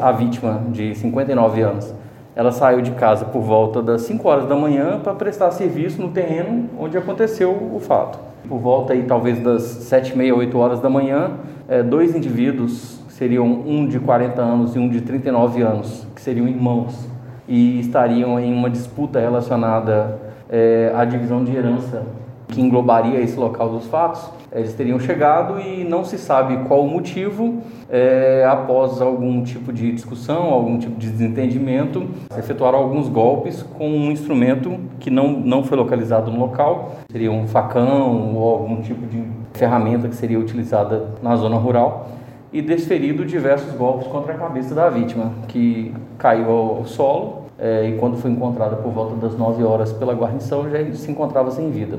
A vítima, de 59 anos, ela saiu de casa por volta das 5 horas da manhã para prestar serviço no terreno onde aconteceu o fato. Por volta aí talvez das 7 e meia, 8 horas da manhã, é, dois indivíduos, seriam um de 40 anos e um de 39 anos, que seriam irmãos, e estariam em uma disputa relacionada é, à divisão de herança que englobaria esse local dos fatos, eles teriam chegado e não se sabe qual o motivo, é, após algum tipo de discussão, algum tipo de desentendimento, efetuaram alguns golpes com um instrumento que não, não foi localizado no local, seria um facão ou algum tipo de ferramenta que seria utilizada na zona rural, e desferido diversos golpes contra a cabeça da vítima, que caiu ao solo é, e quando foi encontrada por volta das 9 horas pela guarnição já se encontrava sem vida.